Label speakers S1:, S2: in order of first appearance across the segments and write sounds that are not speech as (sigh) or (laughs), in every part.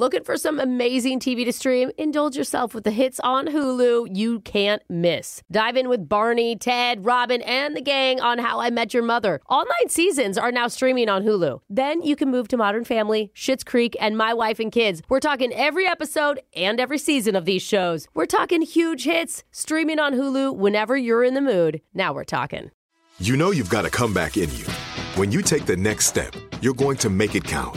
S1: Looking for some amazing TV to stream? Indulge yourself with the hits on Hulu you can't miss. Dive in with Barney, Ted, Robin, and the gang on How I Met Your Mother. All nine seasons are now streaming on Hulu. Then you can move to Modern Family, Schitt's Creek, and My Wife and Kids. We're talking every episode and every season of these shows. We're talking huge hits streaming on Hulu whenever you're in the mood. Now we're talking.
S2: You know you've got a comeback in you. When you take the next step, you're going to make it count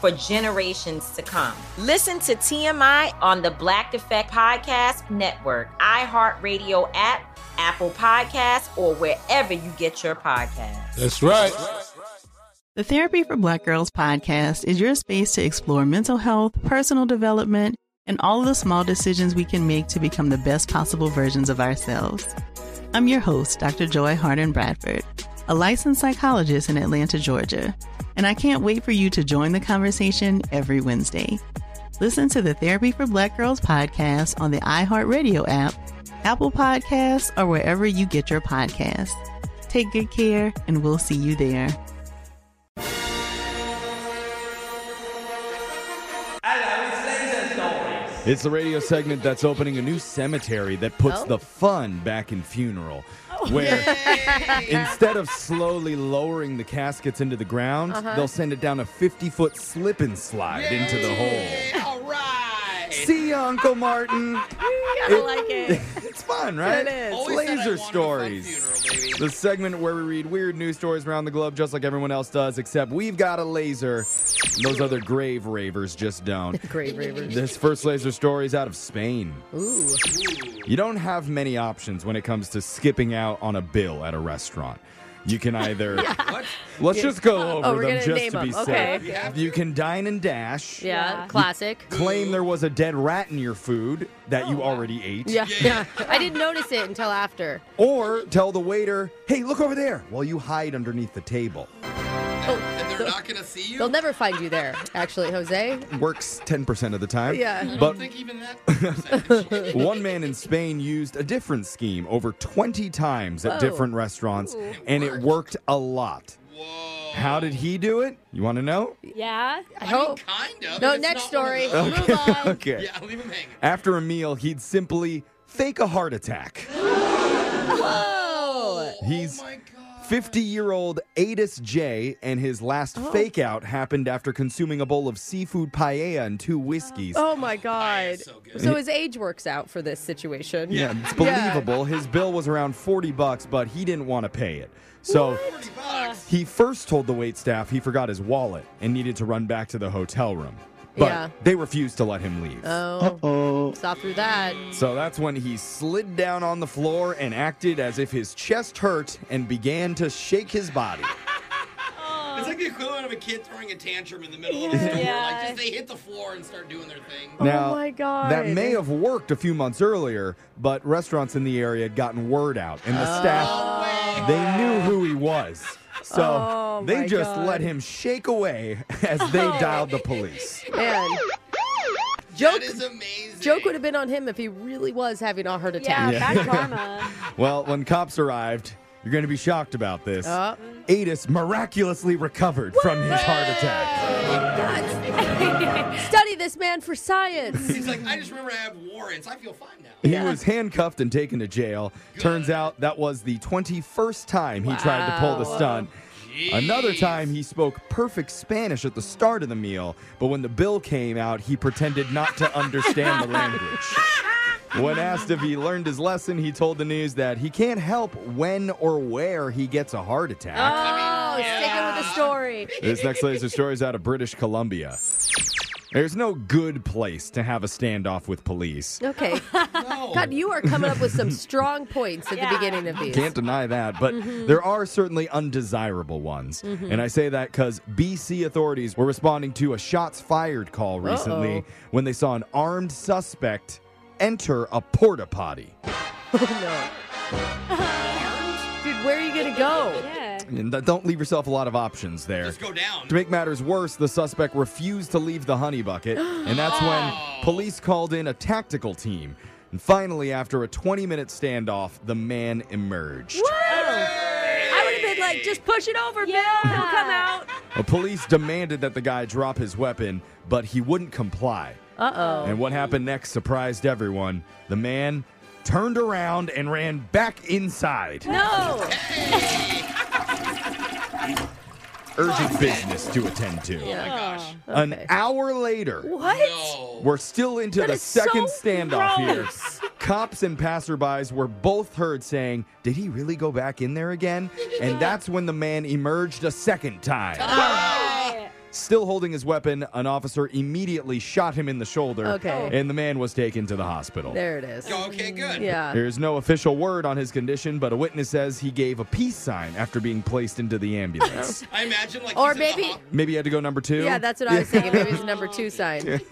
S3: for generations to come. Listen to TMI on the Black Effect Podcast Network, iHeartRadio app, Apple Podcasts, or wherever you get your podcasts.
S4: That's right.
S5: The Therapy for Black Girls podcast is your space to explore mental health, personal development, and all of the small decisions we can make to become the best possible versions of ourselves. I'm your host, Dr. Joy Harden Bradford, a licensed psychologist in Atlanta, Georgia, and I can't wait for you to join the conversation every Wednesday. Listen to the Therapy for Black Girls podcast on the iHeartRadio app, Apple Podcasts, or wherever you get your podcasts. Take good care, and we'll see you there.
S6: It's the radio segment that's opening a new cemetery that puts
S1: Oh.
S6: the fun back in funeral. (laughs) Where instead of slowly lowering the caskets into the ground,
S1: Uh-huh.
S6: they'll send it down a 50 foot slip and slide into the hole.
S4: All right.
S6: See ya, Uncle Martin. (laughs)
S1: Gotta like it. (laughs)
S6: It's fun, right?
S1: It is.
S6: It's
S4: Always
S6: laser
S4: wanted a fun
S6: stories.
S4: funeral.
S6: The segment where we read weird news stories around the globe just like everyone else does, except we've got a laser. Those other grave ravers just don't.
S1: Grave ravers.
S6: This first laser story is out of Spain.
S1: Ooh.
S6: You don't have many options when it comes to skipping out on a bill at a restaurant. You can either (laughs)
S4: What?
S6: let's just go oh, over
S1: Oh,
S6: them
S1: gonna
S6: just to be
S1: them.
S6: safe.
S1: Okay.
S6: You can dine and dash.
S1: Yeah, classic.
S6: Claim there was a dead rat in your food that you oh, already ate.
S1: Yeah, (laughs) yeah. I didn't notice it until after.
S6: Or tell the waiter, hey, look over there, while you hide underneath the table.
S4: Oh, (laughs) and they're not gonna see you.
S1: They'll never find you there, actually, Jose.
S6: Works 10% of the time.
S1: Yeah.
S4: I
S6: But
S4: don't think even that. (laughs) percentage.
S6: one man in Spain used a different scheme over 20 times at
S1: Whoa.
S6: different restaurants, and it worked a lot.
S4: Whoa.
S6: How did he do it? You want to know?
S7: Yeah.
S1: I
S4: I
S1: hope.
S4: mean, kind of.
S1: No,
S4: It's
S1: next
S4: not one of
S1: story.
S4: those.
S1: Move on. (laughs)
S6: okay.
S4: Yeah, leave him hanging.
S6: After a meal, he'd simply fake a heart attack. (gasps)
S1: Whoa.
S6: He's
S4: Oh my god.
S6: 50 year old Adis J, and his last
S1: Oh.
S6: fake out happened after consuming a bowl of seafood paella and two whiskeys.
S1: Oh my God.
S4: so good.
S1: So his age works out for this situation.
S6: Yeah, it's believable. His bill was around 40 bucks, but he didn't want to pay it. So
S4: 40 bucks.
S6: he first told the wait staff he forgot his wallet and needed to run back to the hotel room. But
S1: Yeah.
S6: they refused to let him leave.
S1: Oh. Saw through that.
S6: So that's when he slid down on the floor and acted as if his chest hurt and began to shake his body. (laughs)
S4: It's like the equivalent of a kid throwing a tantrum in the middle of the store.
S7: Yeah.
S4: Like just they hit the floor and start doing their thing.
S6: Oh now,
S1: oh my God.
S6: that may have worked a few months earlier, but restaurants in the area had gotten word out, and the oh. staff they knew who he was. So
S1: Oh,
S6: they just
S1: God.
S6: let him shake away (laughs) as they oh. dialed the police.
S1: Man.
S4: That
S1: Joke,
S4: is amazing.
S1: joke would have been on him if he really was having a heart attack.
S6: Yeah.
S7: bad (laughs) karma.
S6: Well, when cops arrived, you're going to be shocked about this.
S1: Oh.
S6: Adis miraculously recovered from his heart attack.
S1: Study this man for science.
S4: He's like, I just remember I have warrants. I feel fine now.
S6: He was handcuffed and taken to jail. Turns out that was the 21st time he tried to pull the
S1: Wow.
S6: Stunt. Another time he spoke perfect Spanish at the start of the meal, but when the bill came out, he pretended not to understand the language. When asked if he learned his lesson, he told the news that he can't help when or where he gets a heart attack.
S1: Oh,
S4: yeah.
S1: sticking with the story.
S6: This next laser story is out of British Columbia. There's no good place to have a standoff with police.
S1: Okay. (laughs)
S4: No.
S1: God, you are coming up with some (laughs) strong points at
S7: Yeah.
S1: the beginning of these.
S6: I can't deny that, but
S1: Mm-hmm.
S6: there are certainly undesirable ones. And I say that because BC authorities were responding to a shots fired call recently
S1: Uh-oh.
S6: when they saw an armed suspect enter a porta potty. (laughs)
S1: oh,
S7: no.
S6: And don't leave yourself a lot of options there.
S4: Just go down.
S6: To make matters worse, the suspect refused to leave the honey bucket, and that's when (gasps) police called in a tactical team. And finally, after a 20 minute standoff, the man emerged.
S1: I would have been like, just push it over, Bill. He'll come out.
S6: The police demanded that the guy drop his weapon, but he wouldn't comply.
S1: Uh oh.
S6: And what happened next surprised everyone. The man turned around and ran back inside.
S1: No.
S6: Urgent business to attend to.
S4: Oh my gosh.
S6: An
S1: Okay.
S6: hour later,
S1: What?
S6: We're still into
S1: That
S6: the
S1: is so
S6: second standoff
S1: gross.
S6: here. Cops and passerbys were both heard saying, Did he really go back in there again? And (laughs) that's when the man emerged a second time. Ah. Still holding his weapon, an officer immediately shot him in the shoulder.
S1: Okay.
S6: And the man was taken to the hospital.
S1: There it is.
S4: Okay, good.
S1: Yeah.
S6: There's no official word on his condition, but a witness says he gave a peace sign after being placed into the ambulance. (laughs)
S4: I imagine like
S1: Or
S4: he's in the
S1: maybe-
S4: hos-
S6: Maybe he had to go number two.
S1: Yeah, that's what I was thinking. (laughs) Maybe it's a number two sign. (laughs)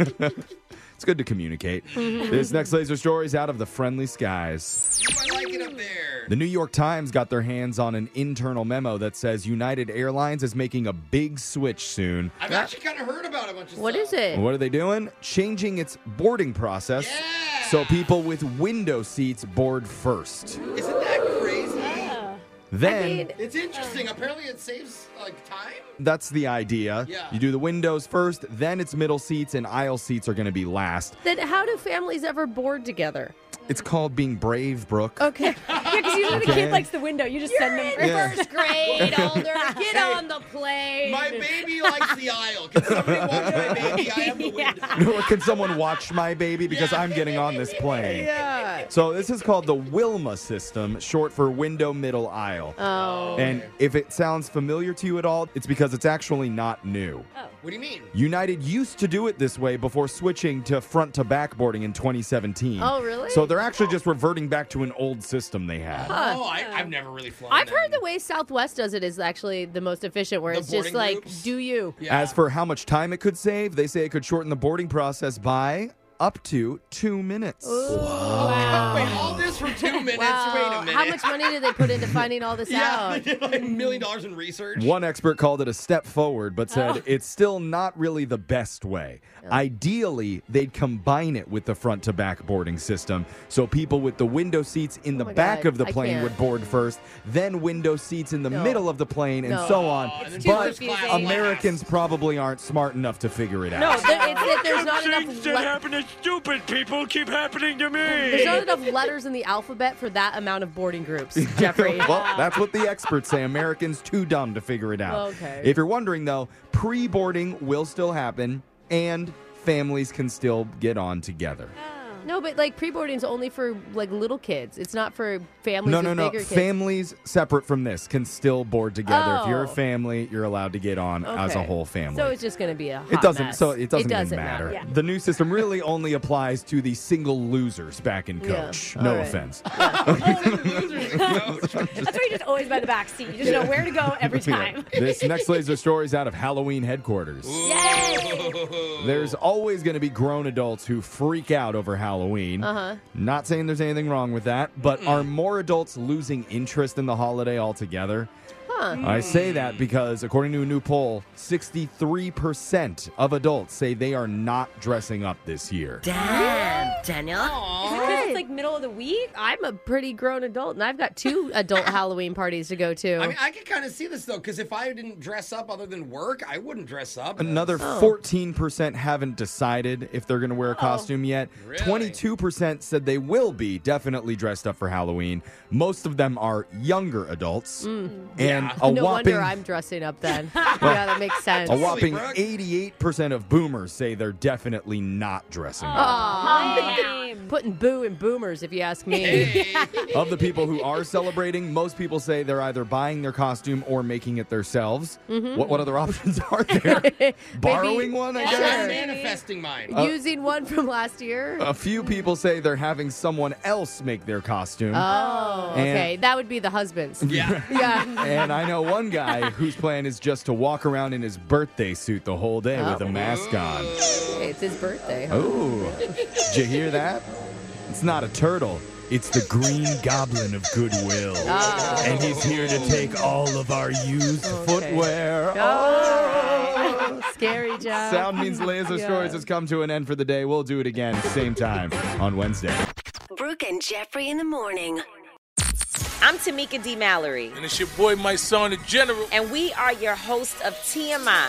S6: It's good to communicate.
S1: Mm-hmm.
S6: this next laser story is out of the friendly skies.
S4: I like it up there.
S6: The New York Times got their hands on an internal memo that says United Airlines is making a big switch soon.
S4: I've actually kind of heard about a bunch of
S1: What
S4: stuff.
S1: is it?
S6: What are they doing? Changing its boarding process
S4: Yeah.
S6: so people with window seats board first.
S4: Isn't that crazy? Ah.
S6: Then
S1: mean-
S4: It's interesting. Apparently, it saves like time.
S6: that's the idea.
S4: Yeah.
S6: You do the windows first, then it's middle seats and aisle seats are going to be last.
S1: Then how do families ever board together?
S6: It's called being brave, Brooke.
S1: Okay.
S7: Yeah, because usually the
S6: Okay.
S7: kid likes the window. You just send them
S1: You're
S7: first.
S6: Yeah.
S1: first grade, (laughs) older. Get on the plane.
S4: My (laughs) baby likes the aisle. Can somebody (laughs) watch my baby? I have the window.
S6: Can someone watch my baby because I'm getting on this plane?
S1: Yeah.
S6: So this is called the Wilma system, short for window middle aisle.
S1: Oh.
S6: And if it sounds familiar to you at all, it's because it's actually not new. Oh.
S4: What do you mean?
S6: United used to do it this way before switching to front to back boarding in 2017.
S1: Oh, really?
S6: So they're actually just reverting back to an old system they had.
S4: Oh, I, I've never really flown.
S1: I've
S4: them.
S1: heard the way Southwest does it is actually the most efficient, where
S4: The
S1: it's just
S4: boarding
S1: like,
S4: groups?
S1: do you?
S4: Yeah.
S6: As for how much time it could save, they say it could shorten the boarding process by up to two minutes.
S4: Oh, wait, all this for two minutes.
S1: Wow.
S4: Wait a minute.
S1: How much money did they put into finding all this (laughs)
S4: Yeah, they
S1: out?
S4: did like a million dollars in research.
S6: One expert called it a step forward, but said
S1: Oh.
S6: it's still not really the best way. Ideally, they'd combine it with the front to back boarding system so people with the window seats in the
S1: Oh my
S6: back
S1: God,
S6: of the
S1: I
S6: plane
S1: can't.
S6: would board first, then window seats in the
S1: No.
S6: middle of the plane, and
S1: No.
S6: so on.
S4: and then
S1: too
S6: But
S1: confusing.
S6: Americans probably aren't smart enough to figure it
S1: No,
S6: out.
S1: there, it's that there's not enough. le-
S8: happen to stupid people keep happening to me.
S1: there's not enough letters in the alphabet for that amount of boarding groups, (laughs) Jeffrey.
S6: well, that's what the experts say. Americans too dumb to figure it out.
S1: Okay.
S6: If you're wondering though, pre-boarding will still happen and families can still get on together. Ah.
S1: No, but like pre-boarding's only for like little kids. It's not for families
S6: No, no, no.
S1: kids.
S6: Families separate from this can still board together. If you're a
S1: Oh.
S6: family, you're allowed to get on as a whole family.
S1: So it's just going to be a
S6: it doesn't.
S1: mess.
S6: So it doesn't, it
S1: doesn't
S6: even matter.
S7: Yeah.
S6: The new system really only applies to the single losers back in coach.
S1: All
S6: No
S1: right.
S6: offense.
S4: And. (laughs) (laughs)
S7: That's why you're just always by the back seat. You just know where to go every time. (laughs)
S6: this next laser story is out of Halloween headquarters. Yay! There's always going to be grown adults who freak out over Halloween. Uh-huh. Not saying there's anything wrong with that, but are more adults losing interest in the holiday altogether? I say that because, according to a new poll, 63% of adults say they are not dressing up this year.
S1: Damn, Daniel.
S7: Because it's like middle of the week.
S1: I'm a pretty grown adult, and I've got two (laughs) adult Halloween parties to go to.
S4: I mean, I can kind of see this though, because if I didn't dress up other than work, I wouldn't dress up.
S6: Another 14% haven't decided if they're going to wear a oh. costume yet.
S4: Really?
S6: 22% said they will be definitely dressed up for Halloween. Most of them are younger adults. Mm. And
S4: Yeah.
S6: a
S1: no
S6: whopping
S1: wonder I'm dressing up then. (laughs) yeah, that makes sense.
S6: a whopping
S4: Brooke.
S6: 88% of boomers say they're definitely not dressing up.
S1: Aw.
S7: Same.
S1: Putting boo in boomers, if you ask me. (laughs)
S6: Of the people who are celebrating, most people say they're either buying their costume or making it themselves. Mm-hmm. What, what other (laughs) options are there? Borrowing one, I
S4: I'm
S6: guess?
S4: manifesting mine.
S1: Uh, Using one from last year.
S6: A few people say they're having someone else make their costume.
S1: Oh,
S6: And-
S1: okay. That would be the husbands. (laughs)
S4: yeah.
S1: yeah.
S6: and I know one guy whose plan is just to walk around in his birthday suit the whole day with a oh. mask on.
S1: It's his birthday. huh?
S6: Oh, did you hear that? It's not a turtle. It's the Green Goblin of Goodwill.
S1: Ah.
S6: And he's here to take all of our used footwear.
S1: Oh, scary job.
S6: Sound means Laser
S1: Yeah.
S6: Stories has come to an end for the day. We'll do it again, same time on Wednesday.
S9: Brooke and Jeffrey in the morning.
S3: I'm Tamika D. Mallory,
S8: And it's your boy, my son, the general.
S3: and we are your host of TMI.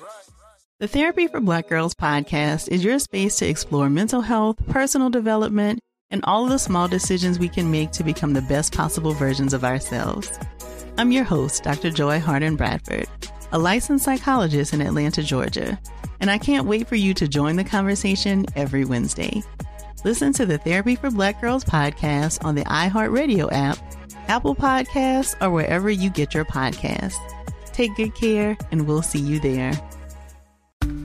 S5: The Therapy for Black Girls podcast is your space to explore mental health, personal development, and all of the small decisions we can make to become the best possible versions of ourselves. I'm your host, Dr. Joy Harden Bradford, a licensed psychologist in Atlanta, Georgia, and I can't wait for you to join the conversation every Wednesday. Listen to the Therapy for Black Girls podcast on the iHeartRadio app, Apple Podcasts, or wherever you get your podcasts. Take good care, and we'll see you there.